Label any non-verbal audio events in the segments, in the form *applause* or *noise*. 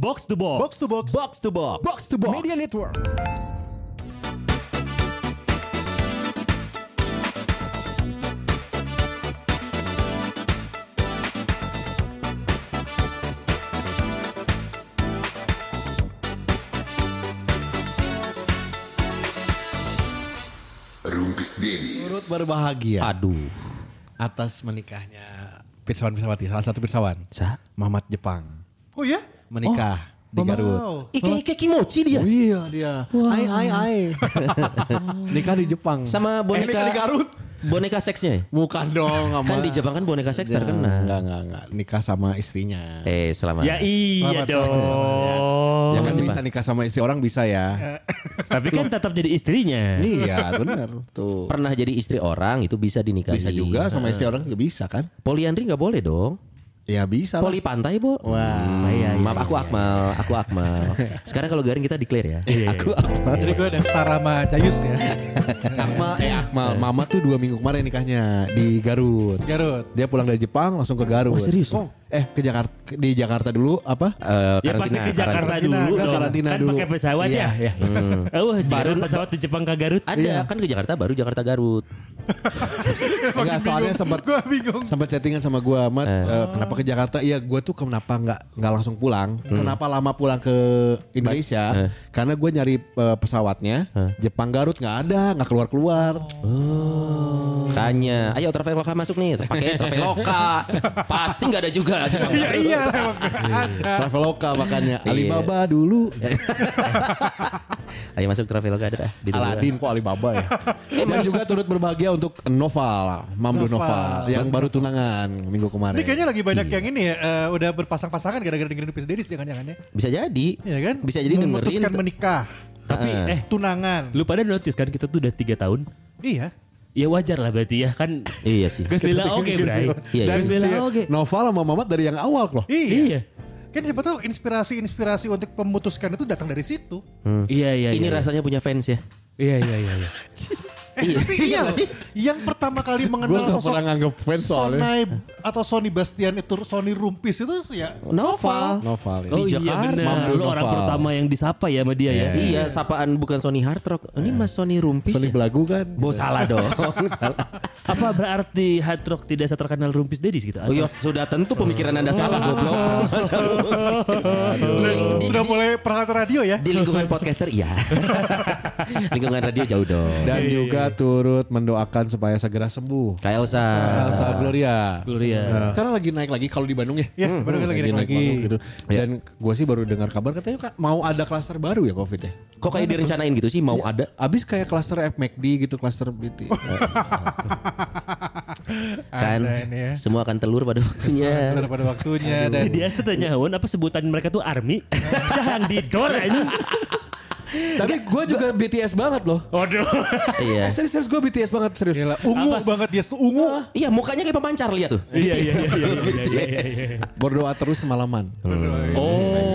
Box to box. Box to box. Box to box. Box to box. Media Network. Rumpis Dedi. Turut berbahagia Aduh. atas menikahnya Pirsawan Pirsawati, salah satu Pirsawan. Sa? Mamat Jepang. Oh ya? Menikah di Garut. Wow. Ike Ike Kimochi dia. Oh iya dia. Ai ai ai. *laughs* Nikah di Jepang. Sama Eh, boneka di Garut. Boneka seksnya. ya? Bukan dong, sama. Kan di Jepang kan boneka seks Ya, terkenal. Enggak, enggak, enggak. Nikah sama istrinya. Eh, selamat. Ya iya Selamat, dong. ya kan bisa nikah sama istri orang bisa ya. *laughs* Tapi kan tetap jadi istrinya. iya, benar. Tuh. Pernah jadi istri orang itu bisa dinikahi. Bisa juga sama istri orang juga bisa kan? Poliandri nggak boleh dong. Ya bisa lah. Poli pantai, Bo. Wah. iya, iya, Maaf aku Akmal, aku Akmal. Sekarang kalau garing kita declare ya. Aku Akmal. Jadi gue udah setara sama Jayus ya. *laughs* Akmal, eh Akmal, Mama tuh dua minggu kemarin nikahnya di Garut. Garut. Dia pulang dari Jepang langsung ke Garut. Oh, serius? Eh ke Jakarta di Jakarta dulu apa? Eh, Ya pasti ke Jakarta karantina. dulu Enggak, dong. karantina kan dulu. pakai pesawat Iya, ya. iya. Oh, Baru- baru pesawat di Jepang ke Garut. Ada Iya. kan ke Jakarta baru Jakarta Garut. *laughs* Enggak, soalnya sempat Gue bingung. sempat chattingan sama gua, Mat, eh, kenapa ke Jakarta? Iya, gua tuh kenapa nggak nggak langsung pulang? Kenapa lama pulang ke Indonesia? Karena gua nyari eh, pesawatnya Jepang Garut nggak ada, nggak keluar keluar. Tanya, ayo Traveloka masuk nih, pakai Traveloka. *laughs* Pasti nggak ada juga. Iya iya emang nggak ada. Traveloka makanya Iya. Alibaba dulu. *laughs* Ayo masuk Traveloka ada. dah. Ditunggu. Aladin kok Alibaba ya. Dan juga turut berbahagia untuk Noval, Mamdu Noval. Yang baru tunangan minggu kemarin. Ini kayaknya lagi banyak yang ini ya, eh, udah berpasang-pasangan gara-gara dengerin Pis Dedis jangan-jangan ya. Bisa jadi. Iya kan? Bisa jadi dengerin. Memutuskan menikah. Tapi Ah. eh Tunangan. lu pada notice kan kita tuh udah tiga tahun. Iya. Ya wajar lah berarti ya kan. Iya sih. Gas lila oke bray. Iya, Dan iya. Lila oke. Noval sama Mamat dari yang awal loh. Iya. Iya. Kan siapa tahu inspirasi-inspirasi untuk memutuskan itu datang dari situ. Iya iya. Ini iya. rasanya punya fans ya. Iya iya iya. iya. *laughs* Eh, tapi iya nggak loh, sih? Yang pertama kali mengenal gak sosok nganggep fans soalnya. Sonai atau Sony Bastian itu Sony Rumpis itu ya Noval. Noval ya. Oh iya Jakarta. benar. Lu orang pertama yang disapa ya sama dia ya. Iya, sapaan bukan Sony Hard Rock. Ini Mas Sony Rumpis. Sony ya? Belagu kan. Bo salah dong. *laughs* salah. Apa berarti hard rock tidak terkenal Rumpis Dedis gitu? Oh iya, sudah tentu pemikiran Anda salah goblok. sudah mulai perangkat radio ya. Di lingkungan podcaster iya. *laughs* lingkungan radio jauh dong. Dan juga turut mendoakan supaya segera sembuh. Kayak Elsa. Elsa Gloria. Gloria. Nah, Karena lagi naik lagi kalau di Bandung ya. Iya, Bandung lagi naik lagi. Bandung gitu. Dan gue sih baru dengar kabar katanya Kak, mau ada klaster baru ya Covid ya. Kok kayak direncanain gitu sih mau ada? Abis kayak klaster FMCD gitu, klaster BT. *laughs* Kan ya. semua akan telur pada waktunya. Sudah pada waktunya Si dan dia tanya Hawan apa sebutan mereka tuh army? *laughs* Jangan didor ini. Tapi gue juga BTS banget loh. Waduh. Eh, Iya. serius, serius gue BTS banget serius. Gila, ungu banget dia tuh ungu. Iya, mukanya kayak pemancar lihat tuh. Iya iya iya iya iya, iya iya. Berdoa terus semalaman. Oh,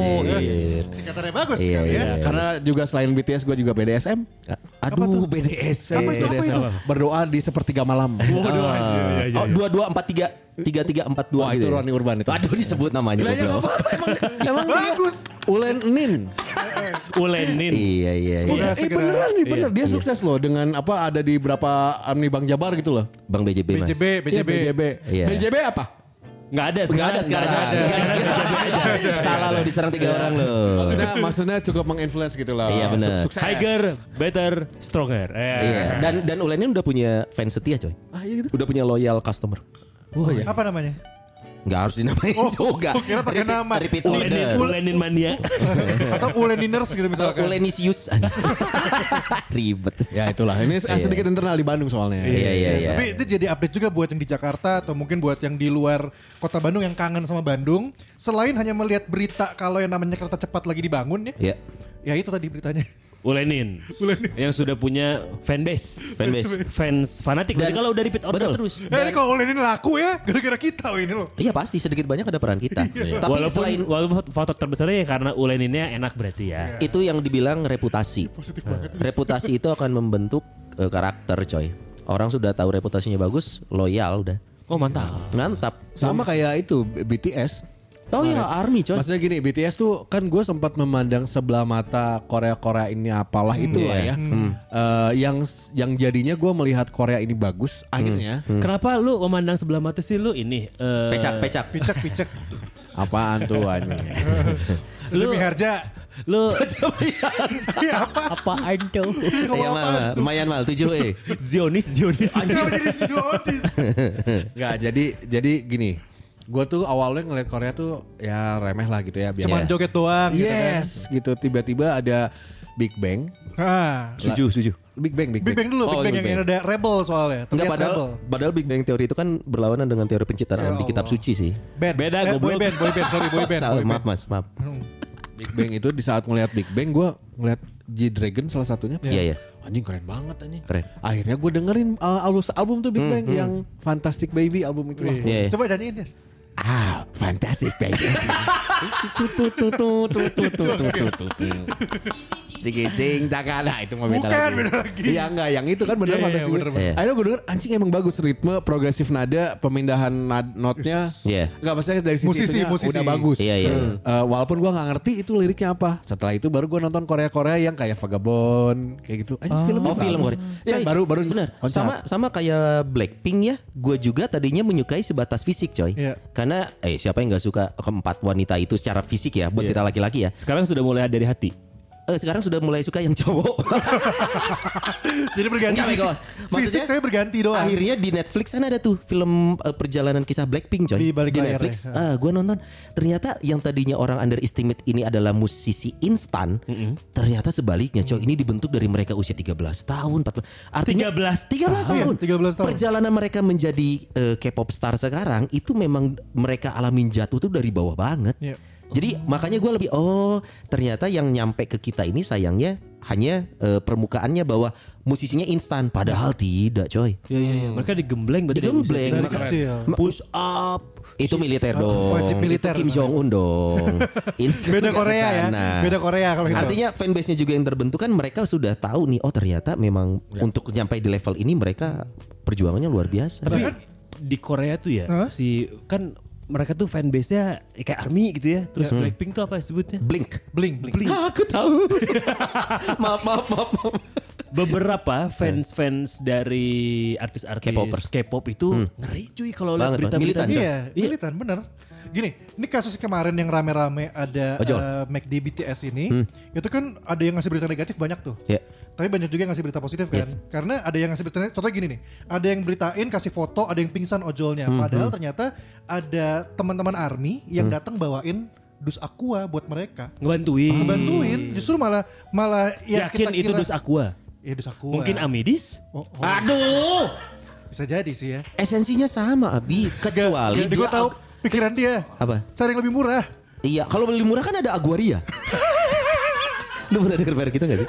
Iya. Singkatannya bagus Iya, sekali ya. iya. Karena juga selain BTS gue juga BDSM. Aduh, BDS. Apa itu, apa itu? Berdoa di sepertiga malam. *laughs* Waduh, iya, iya, Oh, iya. dua dua empat tiga tiga tiga empat dua. Wah itu Roni Urban itu. Aduh disebut namanya Lah, ya apa-apa, emang, *laughs* emang Bagus. Ulen Nin. *laughs* Ulenin. Iya iya Semoga iya. Eh segera beneran nih bener dia sukses loh dengan apa ada di berapa Amni Bang Jabar gitu loh. Bang BJB Mas. BJB, Iya, BJB. BJB. Iya. BJB apa? Nggak ada Enggak ada sekarang. Nggak ada. Salah lo diserang tiga orang lo. Maksudnya maksudnya cukup menginfluence gitu lah. Iya, bener. Sukses. Higher, better, stronger. Eh. Iya. Dan dan Ulen ini udah punya fans setia coy. Ah iya gitu. Udah punya loyal customer. Oh iya. Apa namanya? Nggak harus dinamain Oh, juga. oh, kira pakai Repeat- nama. Repeat Ulenin, order. Ulenin mania. *laughs* Atau Uleniners gitu misalkan. Ulenisius. *laughs* Ribet. Ya itulah. Ini Iya. sedikit internal di Bandung soalnya. Iya iya iya. Tapi itu jadi update juga buat yang di Jakarta atau mungkin buat yang di luar kota Bandung yang kangen sama Bandung. Selain hanya melihat berita kalau yang namanya kereta cepat lagi dibangun ya. Iya. Ya itu tadi beritanya. Ulenin. Yang sudah punya fanbase. Fanbase. Fans fanatik. Dan- Jadi kalau udah repeat order Betul. terus. Eh ini kalau Ulenin laku ya gara-gara kita oh, ini loh. Iya pasti sedikit banyak ada peran kita. Tapi walaupun selain walaupun faktor terbesarnya ya karena uleninnya enak berarti ya. itu yang dibilang reputasi. Reputasi itu akan membentuk eh, karakter coy. Orang sudah tahu reputasinya bagus, loyal udah. Oh mantap. Mantap. Sama kayak itu BTS. Oh ya Army coy. Maksudnya gini, BTS tuh kan gue sempat memandang sebelah mata Korea-Korea ini apalah itu lah iya. ya. Eh, yang yang jadinya gue melihat Korea ini bagus, akhirnya Kenapa lu memandang sebelah mata sih lu ini? eh, Pecak pecak. *laughs* Picek picek. apaan tuh anjing. *laughs* Lu Harja. Lu *laughs* Iya apa? apaan tuh? Iya mal, lumayan mal tujuh eh. Zionis, Zionis. Kenapa jadi Zionis? Enggak, jadi jadi gini. Gue tuh awalnya ngeliat Korea tuh ya remeh lah gitu ya. biasa. Cuman joget doang gitu kan. Yes, gitu. Tiba-tiba ada Big Bang. Ah. Setuju setuju. Big Bang, Big Big Bang. Bang dulu, Oh, Big Bang yang Bang. ada Rebel soalnya. Enggak padahal Rebel. padahal Big Bang Theory itu kan berlawanan dengan teori penciptaan Ya di kitab suci sih. Band. Beda, eh, boy goblok. band, boy band, sorry boy band. Salah, boy maaf band. mas, maaf. Big Bang itu di saat ngeliat Big Bang gue ngeliat G-Dragon salah satunya. Iya iya. Anjing keren banget anjing. Keren. Akhirnya gue dengerin uh, album album tuh Big Bang yang Fantastic Baby album itu. Iya, iya. Coba nyanyiin Des. Ah, Fantastic Baby. Tigiting *laughs* takana itu mah beda Bukan, lagi. beda lagi. Iya enggak, yang itu kan bener Iya, iya, Fantastic bener. Akhirnya gue denger anjing emang bagus ritme, progresif nada, pemindahan nad- notnya. Iya. Enggak maksudnya dari sisi Musisi, itunya musisi. udah bagus. Iya, iya, iya. Eh, walaupun gue nggak ngerti itu liriknya apa. Setelah itu baru gue nonton Korea-Korea yang kayak Vagabond kayak gitu. Anjing filmnya Oh film bagus. Korea. Ya, Coy, baru baru bener. Sama sama kayak Blackpink ya. Gue juga tadinya menyukai sebatas fisik coy. Iya. Karena eh siapa yang nggak suka keempat wanita itu secara fisik ya buat kita laki-laki ya. Sekarang sudah mulai dari hati. Eh, sekarang sudah mulai suka yang cowok. *laughs* Jadi berganti Enggak, fisik. Fisik Maksudnya, tapi berganti doang. Akhirnya di Netflix kan ada tuh film eh, perjalanan kisah Blackpink coy Di balik layar Netflix. ya. Ah, gue nonton. Ternyata yang tadinya orang underestimate ini adalah musisi instan, ternyata sebaliknya coy. Ini dibentuk dari mereka usia 13 tahun, 14. Artinya 13 13 tahun. Iya, 13 tahun. Perjalanan mereka menjadi eh, K-pop star sekarang itu memang mereka alamin jatuh tuh dari bawah banget. Iya. Jadi makanya gue lebih oh ternyata yang nyampe ke kita ini sayangnya hanya eh, permukaannya bahwa musisinya instan padahal tidak coy. Iya iya iya. Mereka digembleng berarti Digembleng. Dari kecil. Ma- Push up. Itu militer dong. Wajib militer. *laughs* Itu Kim Jong Un dong. Ini kan Beda Korea ya. Beda Korea kalau gitu. Artinya fanbase-nya juga yang terbentuk kan mereka sudah tahu nih oh ternyata memang untuk nyampe di level ini mereka perjuangannya luar biasa. Tapi di Korea tuh ya Hah? si kan mereka tuh fanbase-nya kayak army gitu ya. Terus Blackpink tuh apa sebutnya? Blink. bling bling. Ah, aku tahu. *laughs* maaf, maaf, maaf, maaf. Beberapa fans-fans dari artis-artis K-popers. K-pop itu ngeri cuy kalau lihat berita-berita. militan, Iya, militan bener. Gini, ini kasus kemarin yang rame-rame ada Ojol. uh, McD BTS ini, itu kan ada yang ngasih berita negatif banyak tuh. Ya. Tapi banyak juga yang ngasih berita positif kan. Yes. Karena ada yang ngasih berita contohnya gini nih. Ada yang beritain kasih foto, ada yang pingsan ojolnya. Padahal ternyata ada teman-teman army yang datang bawain dus aqua buat mereka. Ngebantuin. Ngebantuin, justru malah malah ya Yakin kita itu kira dus aqua. Ya dus aqua. Mungkin Amidis? Oh, oh. Aduh. Bisa jadi sih ya. Esensinya sama Abi, kecuali gue tahu pikiran dia. apa? Cari yang lebih murah. Iya, kalau beli murah kan ada Aguaria. *laughs* Lu pernah denger merek itu gak sih?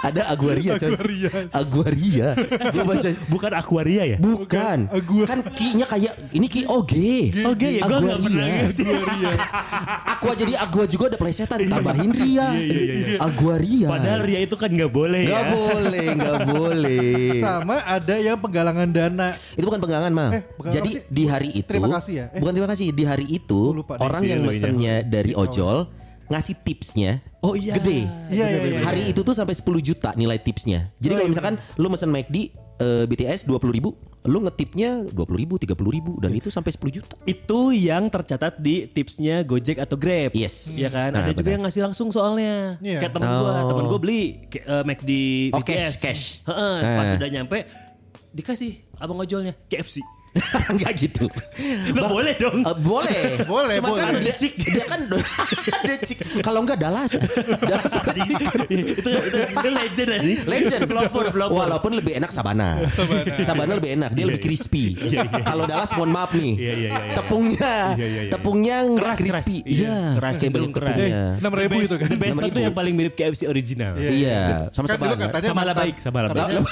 Ada Aguaria coy. Aguaria. Aguaria. Gue baca *laughs* Bukan Aquaria ya? Bukan. Agua- Kan ki-nya kayak ini ki OG. Oke ya gue gak pernah sih. *laughs* Aqua jadi Agua juga ada plesetan tambahin Ria. Aguaria. Padahal Ria itu kan gak boleh Gak ya. boleh, gak boleh. Sama ada yang penggalangan dana. Itu bukan penggalangan mah. Eh, Jadi di hari itu Terima kasih ya. Eh. Bukan terima kasih. Di hari itu orang yang lu mesennya dari ojol ngasih tipsnya Oh iya. gede. Iya, iya, iya. Hari itu tuh sampai 10 juta nilai tipsnya. Jadi Oh, kalau iya. misalkan lu mesen McD eh, BTS 20 ribu, lu ngetipnya 20 ribu, 30 ribu dan itu sampai 10 juta. Itu yang tercatat di tipsnya Gojek atau Grab. Yes. Iya kan? Nah, Ada juga benar. yang ngasih langsung soalnya. Iya. Kayak temen gua, Oh. temen gua beli ke- eh, McD Oh, BTS. cash, cash. Heeh, pas Nah. udah nyampe dikasih abang ojolnya KFC. *laughs* Enggak gitu. Nggak boleh dong. Eh, boleh. *laughs* Boleh, Cuma boleh. kan dia, dia kan ada *laughs* cik. Kalau enggak Dallas. Dallas itu, itu, itu legend aja. Legend. Pelopor, pelopor. Walaupun lebih enak Sabana. Sabana lebih enak, dia lebih crispy. Kalau Dallas mohon maaf nih. Iya, iya, iya, iya. Tepungnya Iya, iya, iya. tepungnya enggak crispy. Iya, Iya, keras, cenderung keras. tepungnya. Enam ribu itu kan. The best itu 6.000. yang paling mirip KFC original. Iya. Iya, sama Kan Sabana. Sama lah baik, sama lah baik.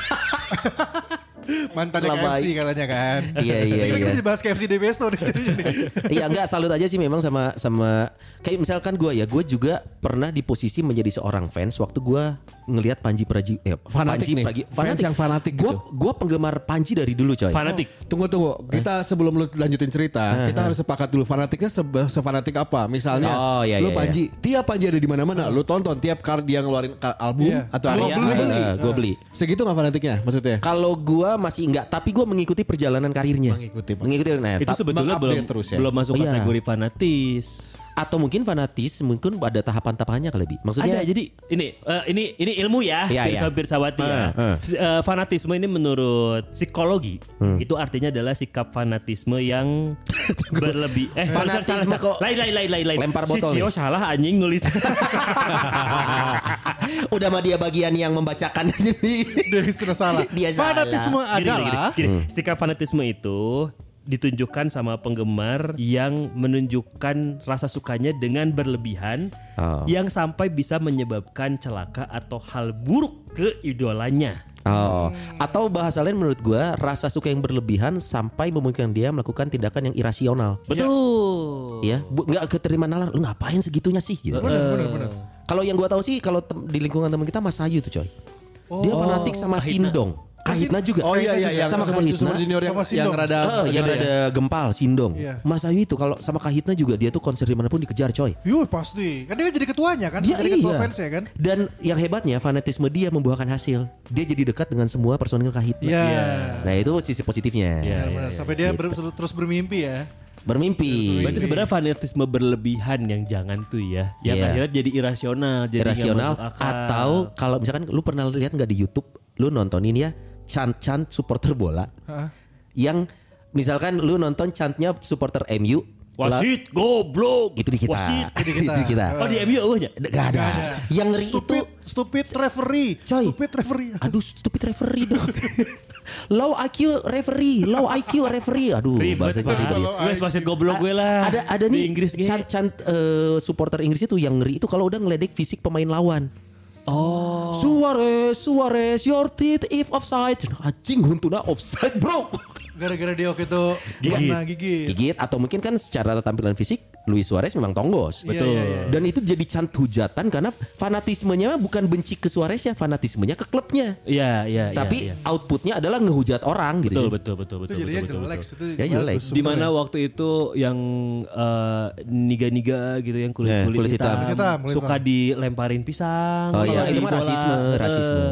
Labai. KFC katanya kan. Iya, iya, Ini iya. kita bahas KFC di Besto nih. *laughs* Iya enggak salut aja sih memang sama sama kayak misalkan gue ya gue juga pernah di posisi menjadi seorang fans waktu gue ngelihat Panji Praji eh, Fanatik Panji nih. Pragi- Fans yang fanatik Gua, gitu. gua penggemar Panji dari dulu coy. Fanatik. Tunggu tunggu, kita sebelum lu lanjutin cerita, kita harus sepakat dulu fanatiknya sebe- sefanatik apa. Misalnya, Oh, iya, lu iya, Panji, tiap Panji ada di mana-mana, lu tonton tiap kali dia ngeluarin album Iya. atau Lu karya, beli. lu beli. gue beli. Segitu nggak fanatiknya maksudnya? Kalau gua masih enggak, tapi gua mengikuti perjalanan karirnya. Mengikuti. Mengikuti. Nah, Itu sebetulnya belum terus ya? belum masuk Oh, iya. kategori fanatis. Atau mungkin fanatis, mungkin ada tahapan-tahapannya kali, Bi. Maksudnya Ada jadi ini eh, ini ini ilmu ya, Iya, Pirsa iya. Pirsawati ya. Eh, eh. Eh, fanatisme ini menurut psikologi itu artinya adalah sikap fanatisme yang *laughs* berlebih. Eh, Fanatisme salah, kok salah. lain lain lain lain lain. lempar Si botol Cio nih. salah anjing nulis. *laughs* *laughs* udah mah dia bagian yang membacakan jadi Dia sudah salah. Dia salah. Fanatisme Gini, gini, adalah gini, gini. sikap fanatisme itu ditunjukkan sama penggemar yang menunjukkan rasa sukanya dengan berlebihan Oh. yang sampai bisa menyebabkan celaka atau hal buruk ke idolanya. Oh, atau bahasa lain menurut gua rasa suka yang berlebihan sampai memungkinkan dia melakukan tindakan yang irasional. Betul. Ya, bu, nggak keterima nalar, lu ngapain segitunya sih? Gitu. Kalau yang gua tahu sih kalau di lingkungan teman kita Mas Ayu tuh coy. Dia fanatik sama Sindong. Kahitna juga. Oh iya iya yang sama Kahitna. Super Junior yang, Sama yang rada Eh, yang gede ya? ada gempal Sindong. Iya. Mas Ayu itu kalau sama Kahitna juga dia tuh konser di mana pun dikejar coy. Yuh pasti. Kan dia jadi ketuanya kan. Dia jadi ketua iya. fans ya kan. Dan yang hebatnya fanatisme dia membuahkan hasil. Dia jadi dekat dengan semua personil Kahitna. Iya. Nah itu sisi positifnya. Iya, Benar, Sampai dia ber- terus bermimpi ya. Bermimpi. Berarti sebenarnya fanatisme berlebihan yang jangan tuh ya. Yang Iya. akhirnya jadi irasional, jadi Irasional masuk akal. atau kalau misalkan lu pernah lihat nggak di YouTube, lu nontonin ya chant-chant supporter bola Hah? yang misalkan lu nonton chantnya supporter MU wasit goblok. itu di kita. Wasit. Itu di *laughs* kita. Itu di kita. Oh di MU eueuhnya. Gak ada. Yang ngeri itu Stupid, stupid referee. Coy. Stupid referee. Aduh stupid referee dong *laughs* Low IQ referee Low IQ referee Aduh Ribet bahasa. Inggris. Wes wasit goblok gue lah. Ada ada Di nih Inggris ge. chant, chant eh, supporter Inggris itu yang ngeri itu kalau udah ngeledek fisik pemain lawan. Oh. Suarez, Suarez, your teeth if offside. Anjing huntuna offside, Bro. *laughs* Gara-gara dia waktu itu Gigit. kena gigit. Gigit atau mungkin kan secara tampilan fisik Luis Suarez memang tonggos. Iya, iya, iya. Dan itu jadi cant hujatan karena fanatismenya bukan benci ke Suareznya, fanatismenya ke klubnya. Iya, iya, iya. Tapi iya. outputnya adalah ngehujat orang gitu. betul, sih. betul, betul, Itu betul, betul, betul, jelek. betul. Itu Ya, jelek. bagus Di mana sebenarnya. waktu itu yang eh, niga-niga gitu yang kulit, Eh, kulit, kulit hitam. hitam, hitam, kulit suka hitam. dilemparin pisang. Oh iya, itu mah rasisme, Eh, rasisme.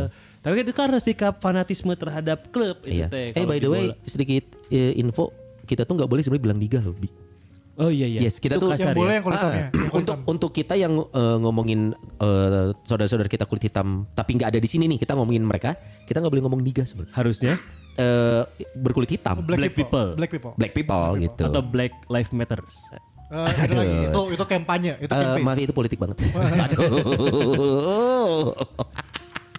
Tapi itu karena sikap fanatisme terhadap klub itu Iya. teh. Eh by the way bola. sedikit eh, info kita tuh nggak boleh sebenarnya bilang liga loh. Bi. Oh iya iya. Yes, kita Itu tuh- yang boleh ya. yang kulit. Ah, Yang kulit untuk hitam. untuk kita yang eh, ngomongin eh, saudara-saudara kita kulit hitam tapi nggak ada di sini nih kita ngomongin mereka kita nggak boleh ngomong liga sebenarnya Harusnya Eh, berkulit hitam Black people. Black people. black people gitu atau Black Lives Matters. Eh, ada lagi itu itu kampanye, itu Eh, campaign. maaf itu politik banget *laughs* aduh *laughs* *laughs*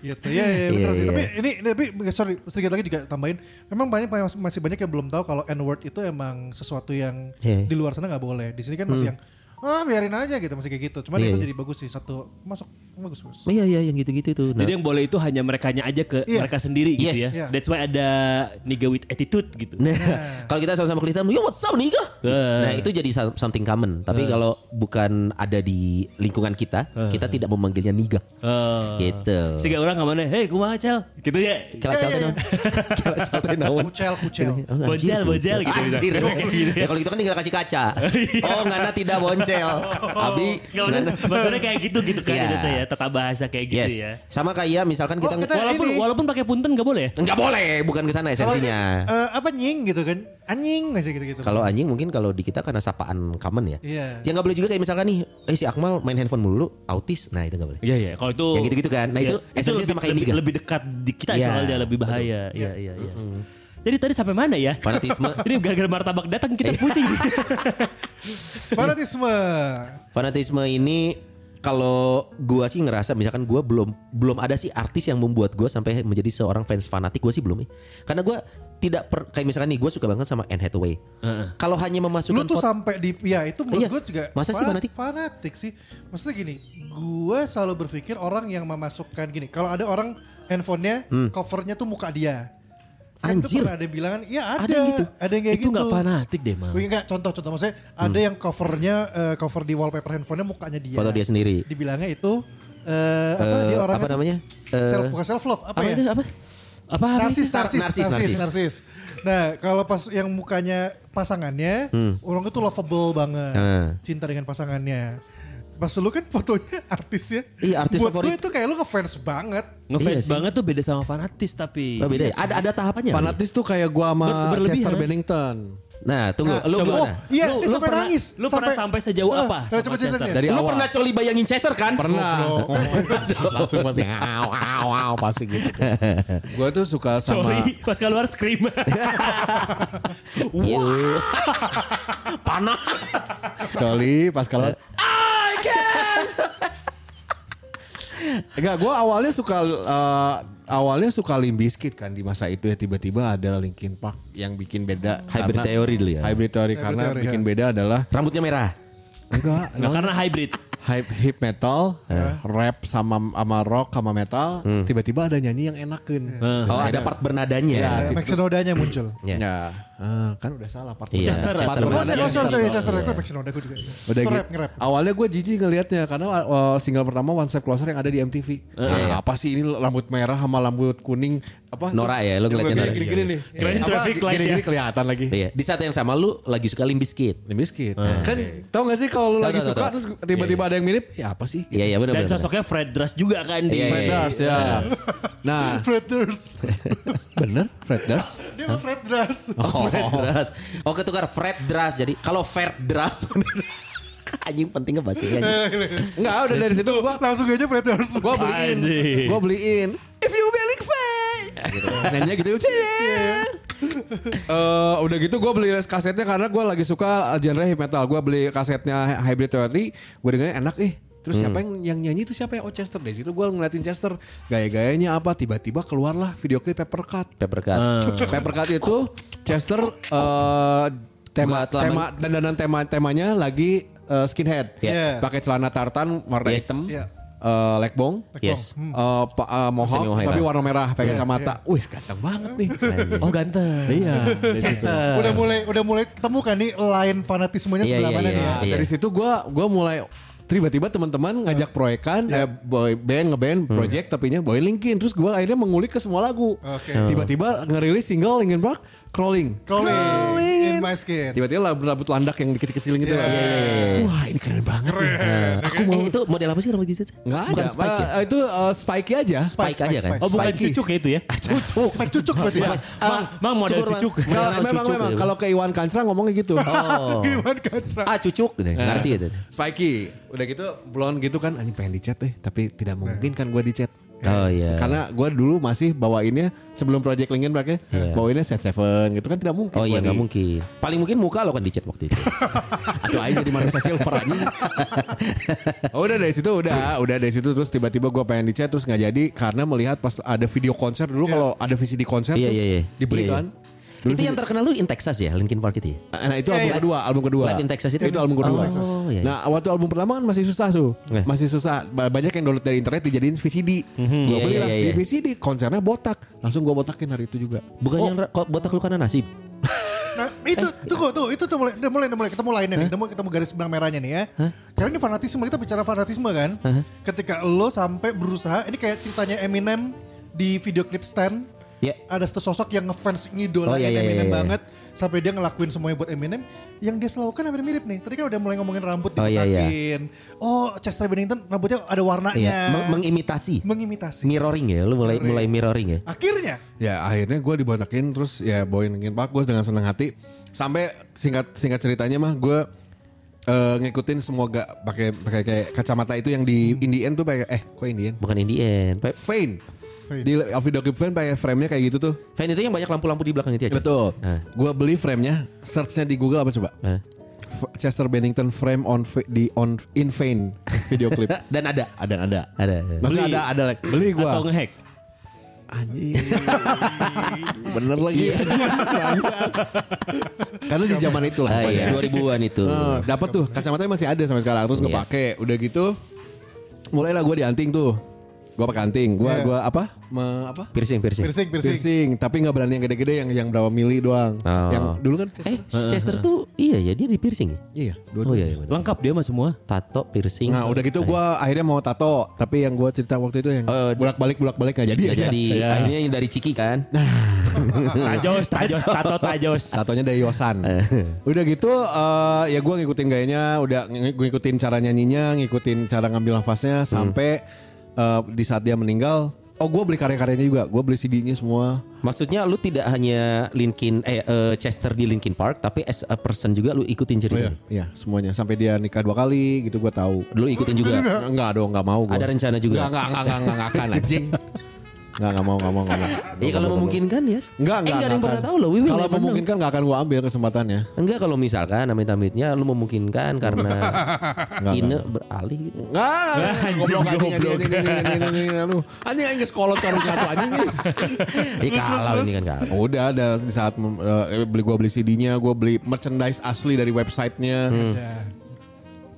Gitu. Ya, ya, bener Iya, sih. iya. Tapi ini, ini tapi sorry sedikit lagi juga tambahin. Memang banyak masih banyak yang belum tahu kalau N word itu emang sesuatu yang Iya. di luar sana nggak boleh. Di sini kan masih yang ah biarin aja gitu masih kayak gitu. Cuman Iya, itu iya. jadi bagus sih satu masuk bagus bagus. iya iya yang gitu-gitu tuh nah, Jadi yang boleh itu hanya merekanya aja ke Iya. mereka sendiri gitu Yes. ya. Iya. That's why ada nigga with attitude gitu. Nah, *laughs* kalau kita sama-sama kulit hitam, yo what's up nih Eh. Nah itu jadi some- something common. Tapi kalau bukan ada di lingkungan kita, kita tidak memanggilnya niga. Oh. Gitu. Siga orang ke mana? Hei kumaha cel? Gitu ya. Kala calte naon? *laughs* Kala calte naon? Kucel kucel. Oh, anjir, Boncel, boncel gitu. Anjir. *laughs* ya kalau gitu kan tinggal kasih kaca. Oh, ngana tidak boncel. Abi Gak usah, ngana. maksudnya kayak gitu gitu kan Iya. itu teh ya, tata bahasa kayak gitu Yes. ya. Sama kayak misalkan kita, Oh, kita- Walaupun ini- walaupun pakai punten gak boleh ya? nggak boleh, bukan ke sana esensinya. eh, apa nying gitu kan? Anjing masih gitu-gitu. Kalau anjing mungkin kalau di kita karena sapaan common ya. Iya. Ya nggak boleh juga kayak misalkan nih, eh si Akmal main handphone mulu, autis. Nah itu nggak boleh. Iya iya, kalau itu Yang gitu-gitu kan. Nah, Iya, itu esensinya sama kayak lebih, niga. lebih dekat di kita Iya. soalnya lebih bahaya. Iya iya iya. Jadi tadi sampai mana ya? Fanatisme. *laughs* Ini gara-gara martabak datang kita pusing. *laughs* *laughs* Fanatisme. Fanatisme ini kalau gua sih ngerasa misalkan gua belum belum ada sih artis yang membuat gua sampai menjadi seorang fans fanatik gua sih belum nih. Karena gua tidak per, kayak misalkan nih gua suka banget sama Anne Hathaway. Kalau hanya Lu memasukkan tuh foto- sampai di ya itu menurut Iya. gue juga Masa sih fa- fanatik? fanatik sih. Maksudnya gini, gue selalu berpikir orang yang memasukkan gini. Kalau ada orang handphonenya covernya tuh muka dia. Kan Hmm. itu Anjir. ada yang bilang, ya ada, Ada yang gitu? ada yang kayak itu gitu. nggak fanatik deh. Wih, enggak, contoh-contoh maksudnya ada yang covernya eh, cover di wallpaper handphonenya mukanya dia. foto dia sendiri. Dibilangnya itu eh, apa dia Eh, orangnya apa tuh namanya? Eh, self bukan self love apa, apa ya? itu apa? Apa apa narsis, itu? narsis, Narsis, narsis, narsis. narsis. Nah, kalau pas yang mukanya pasangannya, orang itu lovable banget, Hmm. cinta dengan pasangannya. Pas lu kan fotonya *laughs* artis ya. Iya, artis Buat favorit. gue itu kayak lu ngefans banget. Ngefans Iya sih. banget tuh beda sama fanatis tapi. Oh, beda ya? Ada ada tahapannya. Fanatis tuh kayak gua sama Ber-. Chester Bennington. Nah, tunggu, Nah, lu coba. gimana? Oh, iya, Lu- sampai pernah- nangis. lu pernah sampai sejauh Ah, apa coba sama Chester? nih. Dari lu awal. pernah coli bayangin Chaser kan? Pernah. *laughs* Langsung pasti aw aw aw pasti gitu. *laughs* Gua tuh suka sama Sorry, pas keluar scream. Iya. Panas. Soli pas kalau Enggak, gue awalnya suka eh, awalnya suka Limp Bizkit kan di masa itu ya tiba-tiba ada Linkin Park yang bikin beda Hybrid karena- Theory dulu ya. Hybrid Theory karena Theory, bikin ya. beda adalah Rambutnya merah. enggak Nggak, karena hybrid. hip hip metal, rap sama sama rock sama metal, tiba-tiba ada nyanyi yang enakeun. Oh, ada part bernadanya. Iya. Ya, Max Noda-nya muncul. Ya. Ya, ah, kan udah salah part Iya, Chester, Chester Chester. Oh, bernadanya. oh, sorry, sorry, Iya. Chester. Kok Max Noda gue juga. Udah gitu. rap, nge-rap. Awalnya gue jijik ngelihatnya karena uh, single pertama One Step Closer yang ada di MTV. Nah, apa sih ini rambut merah sama rambut kuning apa? Norak ya, lu ngeliatnya Norak. Gini-gini nih. Kirain Apa, traffic light Gini-gini ya. kelihatan lagi. Iya. Di saat yang sama lu lagi suka Limp Bizkit. Limp Bizkit. Kan tau gak sih kalau lu lagi suka terus tiba-tiba ada yang mirip, ya apa sih? Iya, iya benar Dan sosoknya Fred Durst juga kan di Iya, Fred iya, Durst ya. Nah, *laughs* Fred Durst. bener Fred Durst. Dia mah Fred Durst. Oh, Fred Dras. Oh, ketukar Fred Dras. Jadi kalau Fred Dras *laughs* anjing penting ngebahas ini anjing. Enggak, udah dari situ gua Langsung aja Fred Durst. gua beliin. Gua beliin. If you feeling fine. Gitu. Nanya gitu. "Cie." Eh, udah gitu gue beli kasetnya karena gue lagi suka genre heavy metal. Gue beli kasetnya Hybrid Theory. Gue dengerin enak ih. Terus siapa yang yang nyanyi itu siapa ya? Oh Chester deh. Situ gue ngeliatin Chester gaya-gayanya apa. Tiba-tiba keluarlah video klip Paper Cut. Paper cut. Paper Cut itu Chester eh, tema Gua telah tema dandanan tema temanya lagi eh, skinhead. Iya. Pakai celana tartan warna Yes. hitam. Iya. eh, legbong. Yes. Eh, pa- eh, mohawk, tapi ya. warna merah pakai kacamata. Wih, ganteng banget nih. Oh ganteng. iya. Chester. Udah mulai udah mulai ketemu kan nih line fanatismenya Iya, sebelah iya, mana iya. nih ya. Nah, dari situ gua gua mulai tiba-tiba teman-teman ngajak proyekan eh, boy band ngeband project tapi nya boy Linkin terus gua akhirnya mengulik ke semua lagu Oke. tiba-tiba ngerilis single Linkin Park Crawling Crawling in my skin. tiba-tiba rambut landak yang dikecil-kecil gitu kan. wah ini keren banget nih Aku mau itu model apa sih rambut gitu? nggak ada Bukan Spike ya? Eh, itu eh, spiky aja Spike aja kan? Oh bukan Spiky. cucuk ya itu ya? Cucuk. *laughs* Spike cucuk berarti ya. Mang, mang model cucuk. Memang cucuk memang gitu. kalau ke Iwan Kansra ngomongnya gitu Oh. *laughs* Gimana Katra? Ah cucuk, ngerti ya tadi. Spiky udah gitu blonde gitu kan anjing pengen dicat deh tapi tidak mungkin kan gue dicat Oh iya. Karena gue dulu masih bawainnya sebelum Project Linkin Park ya, bawainnya Set Seven gitu kan tidak mungkin. Oh iya nggak di- mungkin. Paling mungkin muka lo kan dicat waktu itu. *laughs* Atau aja jadi manusia silver aja. *laughs* oh, udah dari situ udah, udah dari situ terus tiba-tiba gue pengen dicat terus nggak jadi karena melihat pas ada video konser dulu kalau ada VCD konser Iya tuh iya iya. dibeli Iya, iya. kan. Dulu Itu yang terkenal tuh In Texas ya, Linkin Park itu ya. Nah itu album kedua, album kedua. Live in Texas itu? Itu album kedua. Oh, iya, iya. Nah waktu album pertama kan masih susah tuh, Eh. masih susah. Ba- Banyak yang download dari internet dijadiin VCD. Gue Iya, beli iya, lah iya, di iya. VCD, konsernya botak. Langsung gue botakin hari itu juga. Bukan yang ra- kok botak lu karena nasib. *laughs* Nah, itu tuh tuh itu tuh mulai mulai mulai ketemu lainnya nih. Udah mulai ketemu garis benang merahnya nih ya. Karena ini fanatisme kita bicara fanatisme kan. Ketika lo sampai berusaha ini kayak ceritanya Eminem di video klip Stan. Ya. Ada satu sosok yang ngefans Oh, ngidolain iya, iya, Eminem iya, iya. banget sampai dia ngelakuin semuanya buat Eminem yang dia selalu kan hampir mirip nih. Tadi kan udah mulai ngomongin rambut Oh, iya, iya. Oh, Chester Bennington rambutnya ada warnanya. Iya, meng- mengimitasi. mengimitasi. Mirroring ya, lu mulai mulai mirroring ya. Ya Akhirnya akhirnya gue dibotakin terus ya bawain Linkin gue dengan senang hati. Sampai singkat singkat ceritanya mah gue eh, ngikutin semua gak pakai pakai kayak kacamata itu yang di Indian tuh pakai eh kok Indian? Bukan Indian. Pa- Vane. Di video clip Vane pakai frame-nya kayak gitu tuh. Fan itu yang banyak lampu-lampu di belakang itu ya. Betul. Nah. Gue beli frame-nya, search-nya di Google apa coba? Hah? F- Chester Bennington frame on di on in Vane video clip. *laughs* Dan ada. ada ada. Ada. Maksudnya Beli. ada ada like, beli gue. Atau ngehack. Anjing. *laughs* Bener lagi. Bangsat. *laughs* Karena di zaman itu lah. Ah, iya, 2000-an itu. Nah, dapat tuh kacamatanya masih ada sampai sekarang terus gue Iya. pakai udah gitu mulailah gue dianting tuh gue pakai anting gue Iya. gua apa me- apa? Piercing, piercing. Piercing, piercing. Piercing, tapi nggak berani yang gede-gede yang yang berapa mili doang. Oh. Yang dulu kan Eh, si Chester tuh iya ya dia di piercing ya? iya, dua Oh iya, iya. Lengkap dia mah semua. Tato, piercing. Nah udah gitu gue akhirnya mau tato Tapi yang gue cerita waktu itu yang Oh, bolak balik bolak balik gak jadi Ya, aja. jadi *laughs* Ya. akhirnya yang dari Ciki kan. *laughs* Tajos, tajos, tato, tajos. Tatonya dari Yosan *laughs* Udah gitu eh, ya gue ngikutin gayanya Udah ngikutin cara nyanyinya Ngikutin cara ngambil nafasnya Sampai eh, di saat dia meninggal Oh gue beli karya-karyanya juga Gue beli CD-nya semua Maksudnya lu tidak hanya Linkin eh eh, Chester di Linkin Park tapi as a person juga lu ikutin Oh ceritanya. iya, iya semuanya Sampai dia nikah dua kali gitu gue tahu Lu ikutin juga. Enggak dong enggak mau gue Ada rencana juga? Enggak enggak enggak enggak enggak, enggak akan anjing Enggak enggak mau enggak mau enggak mau Iya kalau memungkinkan ya. Enggak, Eh, enggak, enggak ada yang enggak pernah akan. tahu loh. We will Kalau memungkinkan enggak akan gua ambil kesempatannya. Enggak kalau misalkan amit-amitnya lu memungkinkan karena Enggak, Ine beralih gitu. Enggak, goblok anjing anjing anjing anjing anjing anjing anjing Anjing anjing. Ih kalau ini kan kalau. Udah ada di saat eh, beli gua beli CD-nya, gua beli merchandise asli dari websitenya.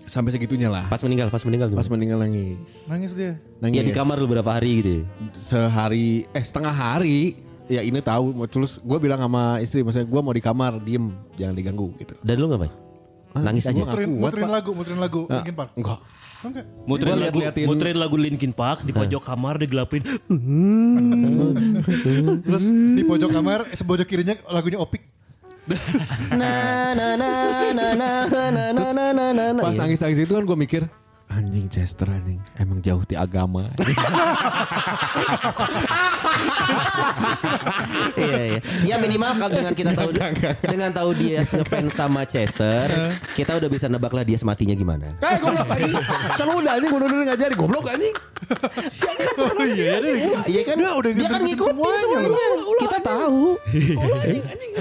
Sampai segitunya lah. Pas meninggal, pas meninggal Pas gimana? meninggal nangis. Nangis dia. Nangis. Ya di kamar lu berapa hari gitu. ya? Sehari eh setengah hari ya ini tahu terus gue bilang sama istri maksudnya gue mau di kamar diem jangan diganggu gitu Dan lu ngapain? Nangis aja. Muterin, kuat, muterin lagu, muterin lagu Linkin Park. enggak enggak. Muterin Gua lagu, liat-liatin- muterin lagu Linkin Park di pojok kamar digelapin. Terus di pojok kamar, eh, sebojok kirinya lagunya Opik. Na na na na na na na na na na na. Pas Iya. nangis-nangis itu kan gue mikir Anjing Chester anjing. Emang jauh di agama. *laughs* Iya iya. Ya minimal kalau dengan kita tahu dengan tahu dia ngefans sama Chester, kita udah bisa nebak lah dia sematinya gimana. Eh goblok anjing. Kan udah anjing. Udah udah ngajari Goblok anjing. Oh iya, iya. Iya. Kan? Dia udah dia kan ngikutin semuanya. Kita tahu.